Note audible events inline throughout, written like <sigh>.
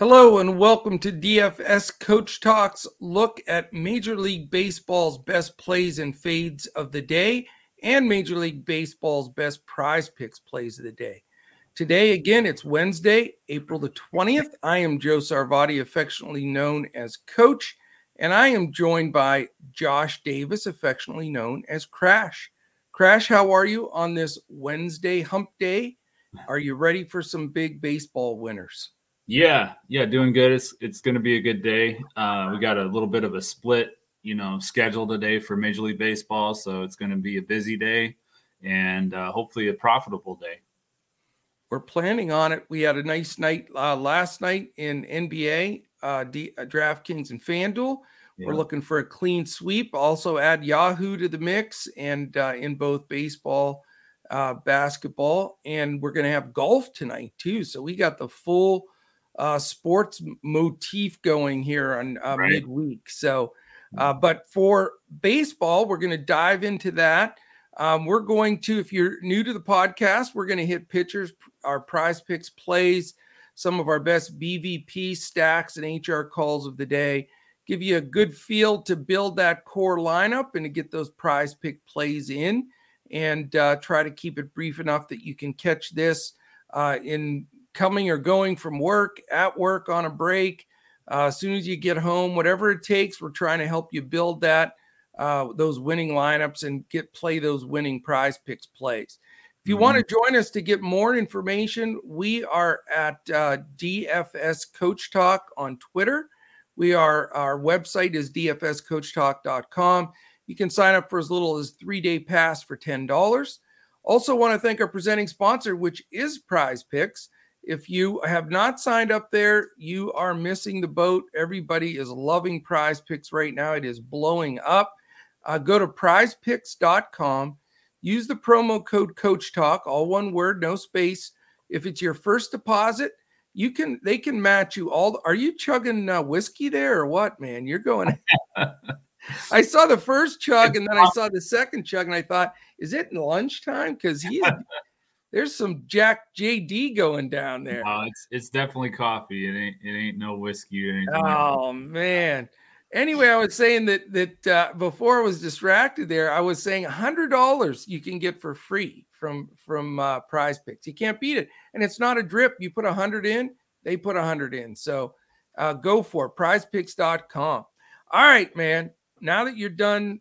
Hello and welcome to DFS Coach Talks. Look at Major League Baseball's best plays and fades of the day and Major League Baseball's best prize picks plays of the day. Today, again, it's Wednesday, April the 20th. I am Joe Sarvati, affectionately known as Coach, and I am joined by Josh Davis, affectionately known as Crash. Crash, how are you on this Wednesday hump day? Are you ready for some big baseball winners? Yeah, yeah, doing good. It's it's going to be a good day. Uh, we got a little bit of a split, you know, schedule today for Major League Baseball, so it's going to be a busy day and uh, hopefully a profitable day. We're planning on it. We had a nice night uh, last night in NBA, uh, D- uh, DraftKings, and FanDuel. Yeah. We're looking for a clean sweep. Also, add Yahoo to the mix, and uh, in both baseball, uh, basketball, and we're going to have golf tonight too. So we got the full uh, sports motif going here on uh, right. midweek. So, mm. uh, but for baseball, we're going to dive into that. Um, we're going to, if you're new to the podcast, we're going to hit pitchers, our prize picks plays, some of our best BVP stacks and HR calls of the day. Give you a good feel to build that core lineup and to get those prize pick plays in, and uh, try to keep it brief enough that you can catch this uh, in coming or going from work, at work, on a break, uh, as soon as you get home, whatever it takes, we're trying to help you build that uh, those winning lineups and get play those winning prize picks plays. If you mm-hmm. want to join us to get more information, we are at uh, DFS Coach Talk on Twitter. We are our website is dfscoachtalk.com. You can sign up for as little as three day pass for ten dollars. Also, want to thank our presenting sponsor, which is Prize Picks. If you have not signed up there, you are missing the boat. Everybody is loving prize picks right now. It is blowing up. Uh, go to prizepicks.com. Use the promo code Coach Talk, all one word, no space. If it's your first deposit, you can they can match you all. Are you chugging uh, whiskey there or what, man? You're going. <laughs> I saw the first chug and then I saw the second chug and I thought, is it lunchtime? Because he's there's some Jack JD going down there. Uh, it's it's definitely coffee. It ain't it ain't no whiskey or anything. Oh man. Anyway, I was saying that that uh, before I was distracted there, I was saying hundred dollars you can get for free from from uh, Prize Picks. You can't beat it, and it's not a drip. You put a hundred in, they put a hundred in. So uh, go for it. PrizePicks.com. All right, man. Now that you're done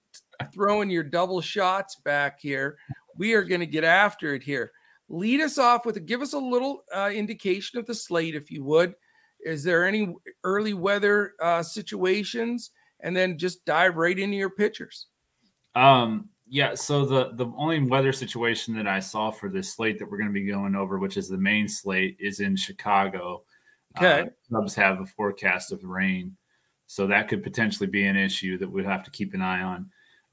throwing your double shots back here, we are going to get after it here lead us off with give us a little uh, indication of the slate, if you would. Is there any early weather uh, situations? And then just dive right into your pitchers. Um, yeah. So the the only weather situation that I saw for this slate that we're going to be going over, which is the main slate, is in Chicago. Okay. Uh, Cubs have a forecast of rain, so that could potentially be an issue that we'd have to keep an eye on.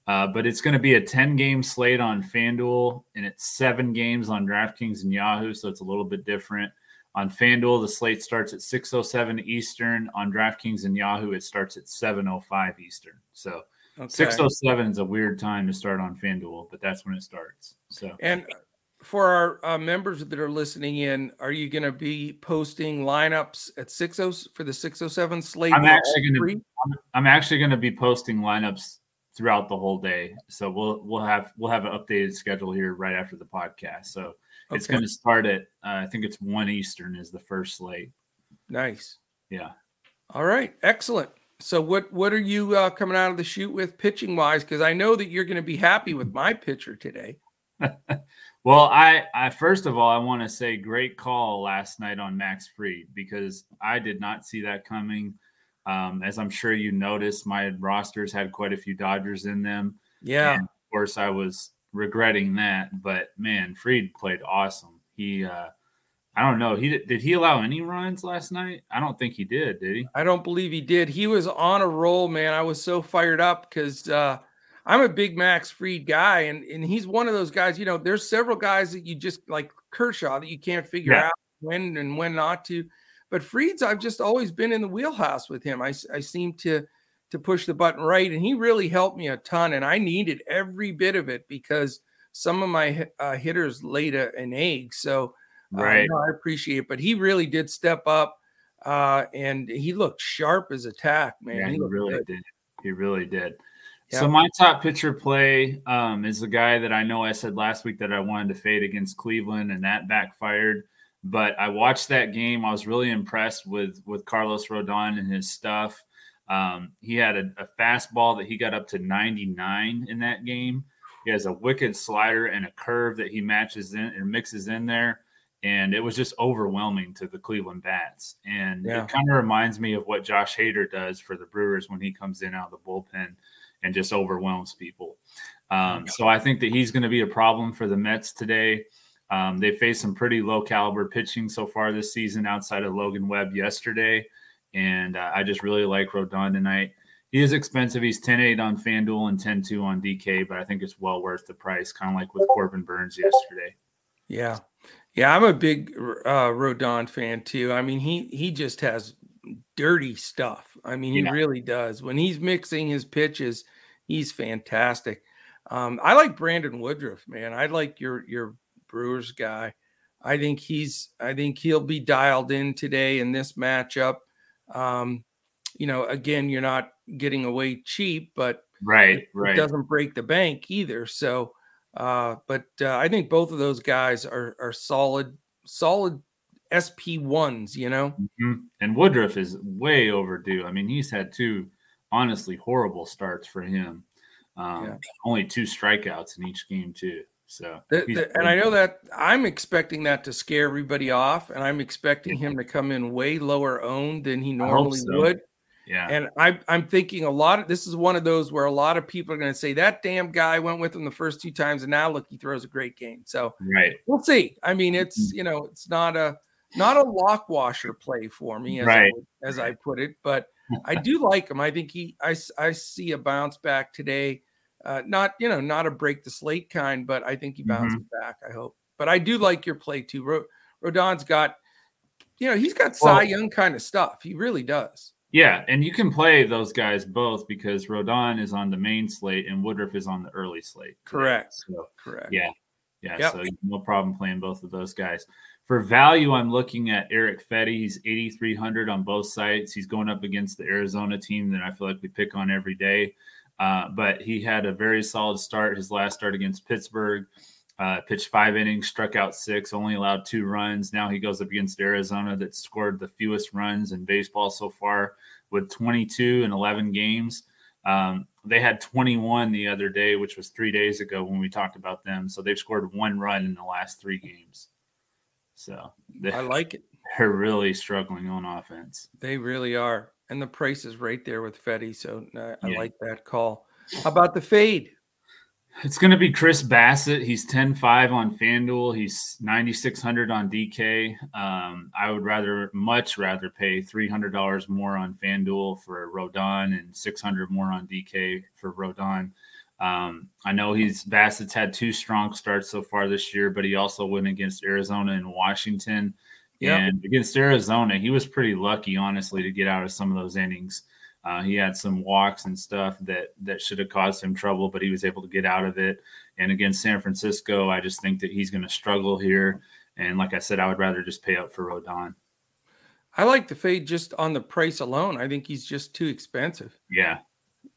Uh, but it's going to be a 10 game slate on FanDuel and it's seven games on DraftKings and Yahoo. So it's a little bit different. On FanDuel, the slate starts at 6.07 Eastern. On DraftKings and Yahoo, it starts at 7.05 Eastern. So okay. 6.07 is a weird time to start on FanDuel, but that's when it starts. So, and for our uh, members that are listening in, are you going to be posting lineups at 60 for the 607 slate? I'm actually going to I'm actually going to be posting lineups throughout the whole day. So we'll we'll have we'll have an updated schedule here right after the podcast. So okay. it's going to start at uh, I think it's one Eastern is the first slate. Nice. Yeah. All right. Excellent. So what what are you uh, coming out of the chute with pitching wise? Because I know that you're going to be happy with my pitcher today. <laughs> well, I, I first of all I want to say great call last night on Max Fried because I did not see that coming. Um, as I'm sure you noticed, my rosters had quite a few Dodgers in them. Yeah. And of course, I was regretting that, but man, Fried played awesome. He, uh, I don't know. He did he allow any runs last night? I don't think he did. Did he? I don't believe he did. He was on a roll, man. I was so fired up because uh, I'm a big Max Fried guy, and and he's one of those guys. You know, there's several guys that you just like Kershaw that you can't figure yeah. out when and when not to. But Fried's, I've just always been in the wheelhouse with him. I, I seem to to push the button right, and he really helped me a ton. And I needed every bit of it because some of my uh, hitters laid a, an egg. So uh, right, I appreciate it. But he really did step up. uh, and he looked sharp as attack, man. Yeah, he, he really good. did. He really did. Yeah. So my top pitcher play um, is the guy that I know I said last week that I wanted to fade against Cleveland, and that backfired. But I watched that game. I was really impressed with with Carlos Rodon and his stuff. Um, he had a, a fastball that he got up to 99 in that game. He has a wicked slider and a curve that he matches in and mixes in there. And it was just overwhelming to the Cleveland Bats. And Yeah. it kind of reminds me of what Josh Hader does for the Brewers when he comes in out of the bullpen and just overwhelms people. Um, so I think that he's going to be a problem for the Mets today. Um, they faced some pretty low caliber pitching so far this season outside of Logan Webb yesterday. And uh, I just really like Rodon tonight. He is expensive. He's 10 8 on FanDuel and 10 2 on DK, but I think it's well worth the price, kind of like with Corbin Burnes yesterday. Yeah, yeah, I'm a big uh, Rodon fan too. I mean, he he just has dirty stuff. I mean, he Yeah. really does. When he's mixing his pitches, he's fantastic. Um, I like Brandon Woodruff, man. I like your your Brewers guy. I think he's. I think he'll be dialed in today in this matchup. Um, you know, again, you're not getting away cheap, but Right, it right. doesn't break the bank either. So, uh, but uh, I think both of those guys are are solid, solid SP ones. You know, Mhm. And Woodruff is way overdue. I mean, he's had two honestly horrible starts for him. Um, Yeah. Only two strikeouts in each game, too. So, The- the- and I know that I'm expecting that to scare everybody off, and I'm expecting him to come in way lower owned than he normally so. would. yeah. And I, I'm thinking a lot of this is one of those where a lot of people are going to say that damn guy went with him the first two times, and now look, he throws a great game. So right. we'll see. I mean, it's Mm-hmm. you know, it's not a not a lock washer play for me, as I Right. would, as I put it, but <laughs> I do like him. I think he, I, I see a bounce back today. Uh, not you know, not a break the slate kind, but I think he Mm-hmm. bounces back. I hope. But I do like your play too. Ro- Rodon's got, you know, he's got Cy Well- Young kind of stuff. He really does. Yeah, and you can play those guys both because Rodon is on the main slate and Woodruff is on the early slate. Correct. So, Correct. yeah, yeah. Yep. So no problem playing both of those guys. For value, I'm looking at Erick Fedde. He's 8,300 on both sites. He's going up against the Arizona team that I feel like we pick on every day. Uh, but he had a very solid start. His last start against Pittsburgh, uh, pitched five innings, struck out six, only allowed two runs. Now he goes up against Arizona that scored the fewest runs in baseball so far with 22 and 11 games. Um, they had 21 the other day, which was three days ago when we talked about them. So they've scored one run in the last three games. So they, I like it. <laughs> they're really struggling on offense. They really are. And the price is right there with Fedde. So uh, I Yeah. like that call. How about the fade? It's going to be Chris Bassitt. He's 10 5 on FanDuel. He's 9,600 on DK. Um, I would rather, much rather pay $300 more on FanDuel for Rodon and 600 more on DK for Rodon. Um, I know he's Bassitt's had two strong starts so far this year, but he also went against Arizona and Washington. Yep. And against Arizona, he was pretty lucky, honestly, to get out of some of those innings. Uh, he had some walks and stuff that that should have caused him trouble, but he was able to get out of it. And against San Francisco, I just think that he's going to struggle here. And like I said, I would rather just pay up for Rodon. I like the fade just on the price alone. I think he's just too expensive. Yeah.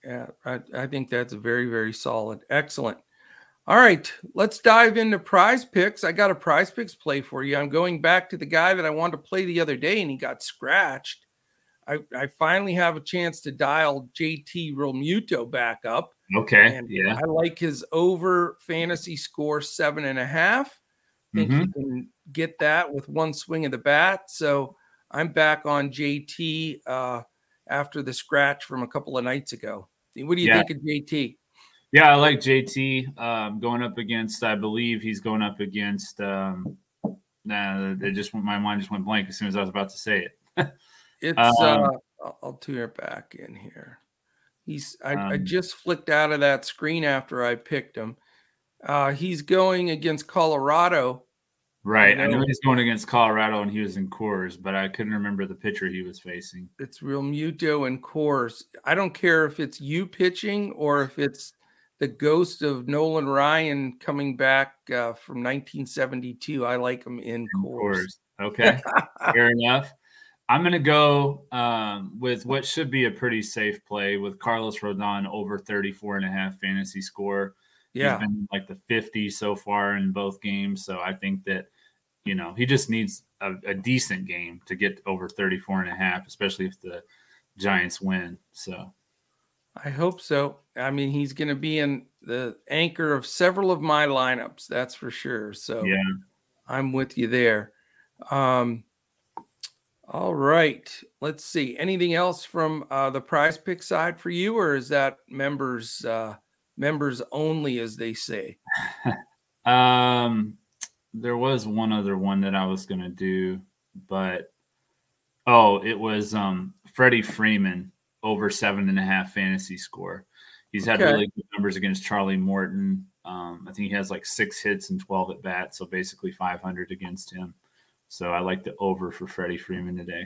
Yeah, I, I think that's very, very solid. Excellent. All right, let's dive into prize picks. I got a prize picks play for you. I'm going back to the guy that I wanted to play the other day and he got scratched. I, I finally have a chance to dial JT Realmuto back up. Okay. And yeah. I like his over fantasy score seven and a half. Think Mhm. he can get that with one swing of the bat. So I'm back on JT uh, after the scratch from a couple of nights ago. What do you Yeah. think of JT? Yeah, I like JT um, going up against. I believe he's going up against. Um, nah, it just my mind just went blank as soon as I was about to say it. <laughs> It's Um, uh, I'll, tune it back in here. He's I, I Um, just flicked out of that screen after I picked him. Uh, he's going against Colorado. Right. I know- know he's going against Colorado and he was in Coors, but I couldn't remember the pitcher he was facing. It's Realmuto and Coors. I don't care if it's you pitching or if it's the ghost of Nolan Ryan coming back uh, from 1972. I like him in In Coors. Coors. Okay. Fair <laughs> enough. I'm going to go um, with what should be a pretty safe play with Carlos Rodon over 34 and a half fantasy score. Yeah. He's been like the 50 so far in both games. So I think that, you know, he just needs a, a decent game to get over 34 and a half, especially if the Giants win. So I hope so. I mean, he's going to be in the anchor of several of my lineups, that's for sure. So yeah, I'm with you there. Um, all right. Let's see. Anything else from uh, the prize pick side for you, or is that members uh, members only, as they say? <laughs> um, there was one other one that I was gonna do, but oh, it was um Freddie Freeman over seven and a half fantasy score. He's had okay. really good numbers against Charlie Morton. Um, I think he has like six hits and 12 at bats, so basically 500 against him. So I like the over for Freddie Freeman today.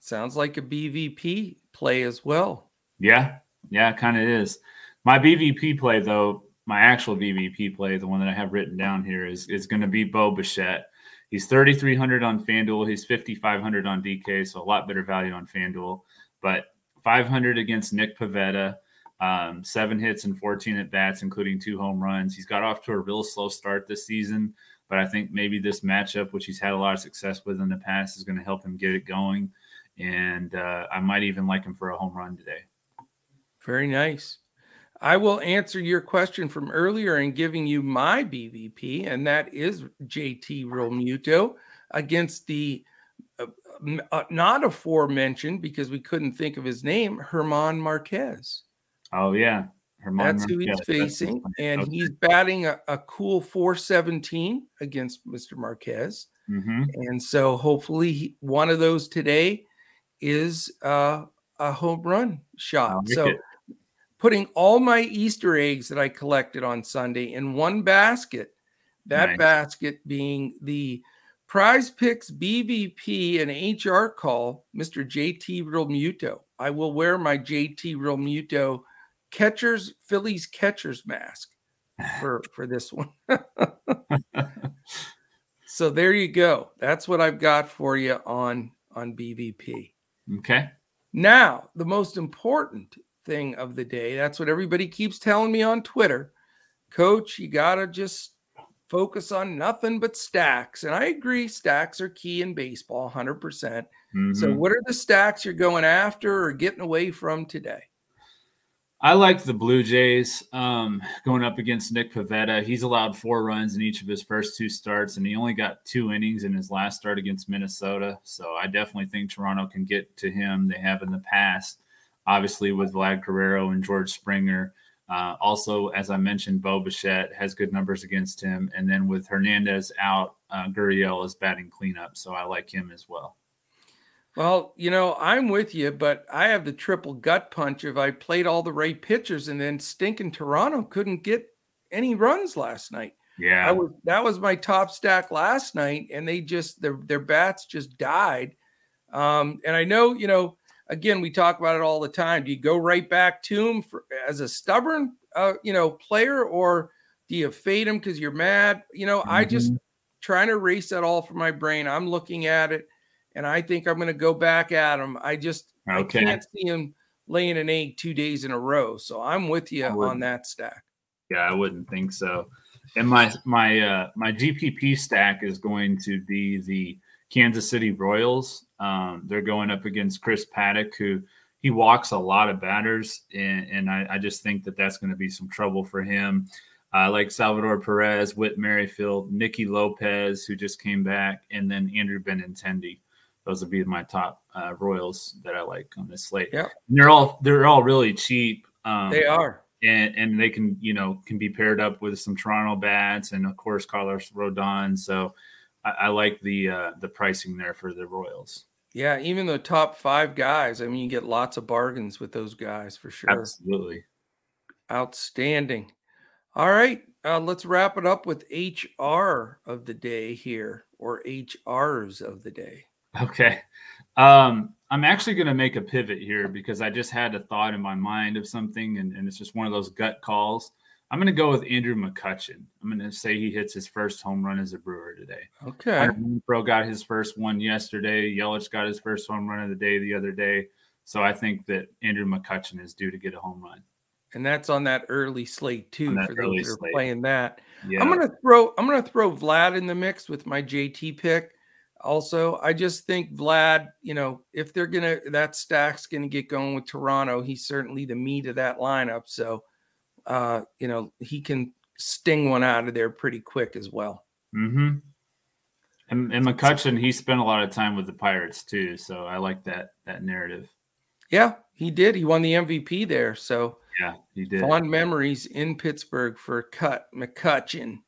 Sounds like a BVP play as well. Yeah, yeah, kind of is. My BVP play, though, my actual BVP play, the one that I have written down here, is is going to be Bo Bichette. He's 3,300 on FanDuel. He's 5,500 on DK, so a lot better value on FanDuel. But 500 against Nick Pivetta, um, seven hits and 14 at bats, including two home runs. He's got off to a real slow start this season. But I think maybe this matchup, which he's had a lot of success with in the past, is going to help him get it going. And uh, I might even like him for a home run today. Very nice. I will answer your question from earlier in giving you my BVP, and that is JT Realmuto against the not aforementioned because we couldn't think of his name, German Marquez. Oh yeah, that's who he's facing, and okay. he's batting a, a, cool 417 against Mr. Marquez. Mm-hmm. And so hopefully he, one of those today is uh, a home run shot. So it. putting all my Easter eggs that I collected on Sunday in one basket, that nice. basket being the prize picks BVP and HR call, Mr. JT Realmuto. I will wear my JT Realmuto catcher's Phillies catcher's mask for <laughs> for this one. <laughs> so there you go. That's what I've got for you on on BVP. Okay. Now, the most important thing of the day, that's what everybody keeps telling me on Twitter. Coach, you got to just focus on nothing but stacks. And I agree, stacks are key in baseball 100%. percent mm hmm So, mm-hmm. what are the stacks you're going after or getting away from today? I like the Blue Jays um, going up against Nick Pivetta. He's allowed four runs in each of his first two starts, and he only got two innings in his last start against Minnesota. So I definitely think Toronto can get to him. They have in the past, obviously with Vlad Guerrero and George Springer. Uh, also, as I mentioned, Bo Bichette has good numbers against him, and then with Hernandez out, uh, Gurriel is batting cleanup, so I like him as well. Well, you know, I'm with you, but I have the triple gut punch if I played all the right pitchers and then stinking Toronto couldn't get any runs last night. Yeah. Was, that was my top stack last night, and they just their their bats just died. Um, and I know, you know, again, we talk about it all the time. Do you go right back to him for, as a stubborn, uh, you know, player, or do you fade him because you're mad? You know, mm-hmm. I just mm-hmm. trying to erase that all from my brain. I'm looking at it and I think I'm going to go back at him. I just okay. I can't see him laying an egg two days in a row. So I'm with you on that stack. Yeah, I wouldn't think so. And my my uh, my GPP stack is going to be the Kansas City Royals. Um, they're going up against Chris Paddack, who he walks a lot of batters, and, and I, I just think that that's going to be some trouble for him. I uh, like Salvador Perez, Whit Merrifield, Nicky Lopez, who just came back, and then Andrew Benintendi those would be my top uh, Royals that I like on this slate. Yeah, and they're all they're all really cheap. Um, they are, and and they can you know can be paired up with some Toronto bats and of course Carlos Rodon. So I, I like the uh, the pricing there for the Royals. Yeah, even the top five guys. I mean, you get lots of bargains with those guys for sure. Absolutely, outstanding. All right, uh, let's wrap it up with HR of the day here, or HRs of the day. Okay. Um, I'm actually going to make a pivot here because I just had a thought in my mind of something, and, and it's just one of those gut calls. I'm going to go with Andrew McCutchen. I'm going to say he hits his first home run as a Brewer today. Okay. Pro got his first one yesterday. Yelich got his first home run of the day the other day. So I think that Andrew McCutchen is due to get a home run. And that's on that early slate too for those that are slate. playing that. Yeah. I'm gonna throw I'm gonna throw Vlad in the mix with my JT pick. Also, I just think Vlad, you know, if they're gonna that stack's gonna get going with Toronto, he's certainly the meat of that lineup. So uh, you know, he can sting one out of there pretty quick as well. Mm-hmm. And, and McCutchen, he spent a lot of time with the Pirates too, so I like that that narrative. Yeah, he did. He won the MVP there, so yeah, he did. Fond memories in Pittsburgh for Cut McCutchen.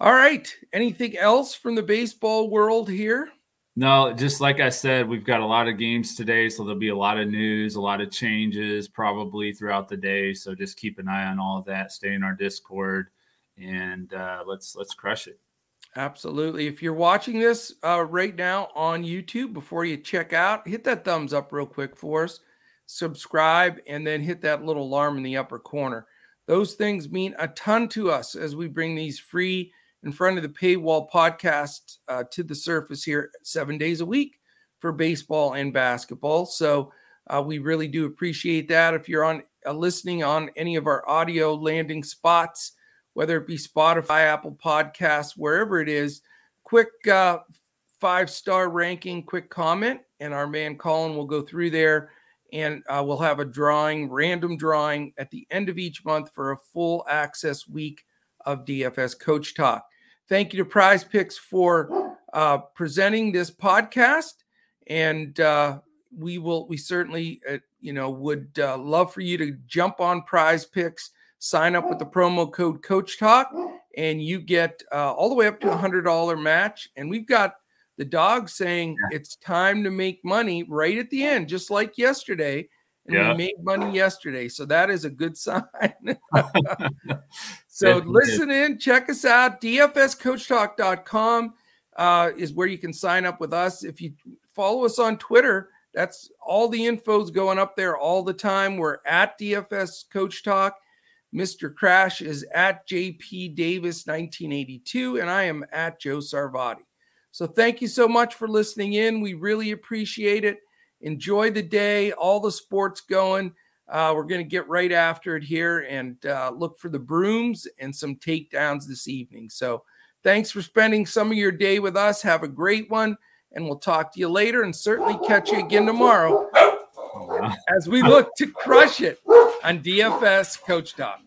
All right. Anything else from the baseball world here? No, just like I said, we've got a lot of games today, so there'll be a lot of news, a lot of changes probably throughout the day. So just keep an eye on all of that. Stay in our Discord, and uh, let's let's crush it. Absolutely. If you're watching this uh, right now on YouTube, before you check out, hit that thumbs up real quick for us. Subscribe, and then hit that little alarm in the upper corner. Those things mean a ton to us as we bring these free in front of the paywall podcast uh, to the surface here seven days a week for baseball and basketball. So uh, we really do appreciate that. If you're on uh, listening on any of our audio landing spots, whether it be Spotify, Apple Podcasts, wherever it is, quick uh, five star ranking, quick comment, and our man Colin will go through there. And uh, we'll have a drawing, random drawing at the end of each month for a full access week of DFS Coach Talk. Thank you to Prize Picks for uh, presenting this podcast, and uh, we will. We certainly, uh, you know, would uh, love for you to jump on Prize Picks, sign up with the promo code Coach Talk, and you get uh, all the way up to a hundred dollar match. And we've got the dog saying it's time to make money right at the end, just like yesterday and yeah. we made money yesterday. So that is a good sign. <laughs> <laughs> <laughs> so listen in, check us out. DFSCoachTalk.com uh, is where you can sign up with us. If you follow us on Twitter, that's all the info's going up there all the time. We're at DFS Coach Talk. Mr. Crash is at JP Davis 1982, and I am at Joe Sarvati. So thank you so much for listening in. We really appreciate it enjoy the day, all the sports going. Uh, we're going to get right after it here and uh, look for the brooms and some takedowns this evening. So, thanks for spending some of your day with us. Have a great one, and we'll talk to you later and certainly catch you again tomorrow <laughs> as we look to crush it on DFS Coach Talk.